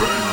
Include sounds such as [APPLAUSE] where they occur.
bang. [LAUGHS]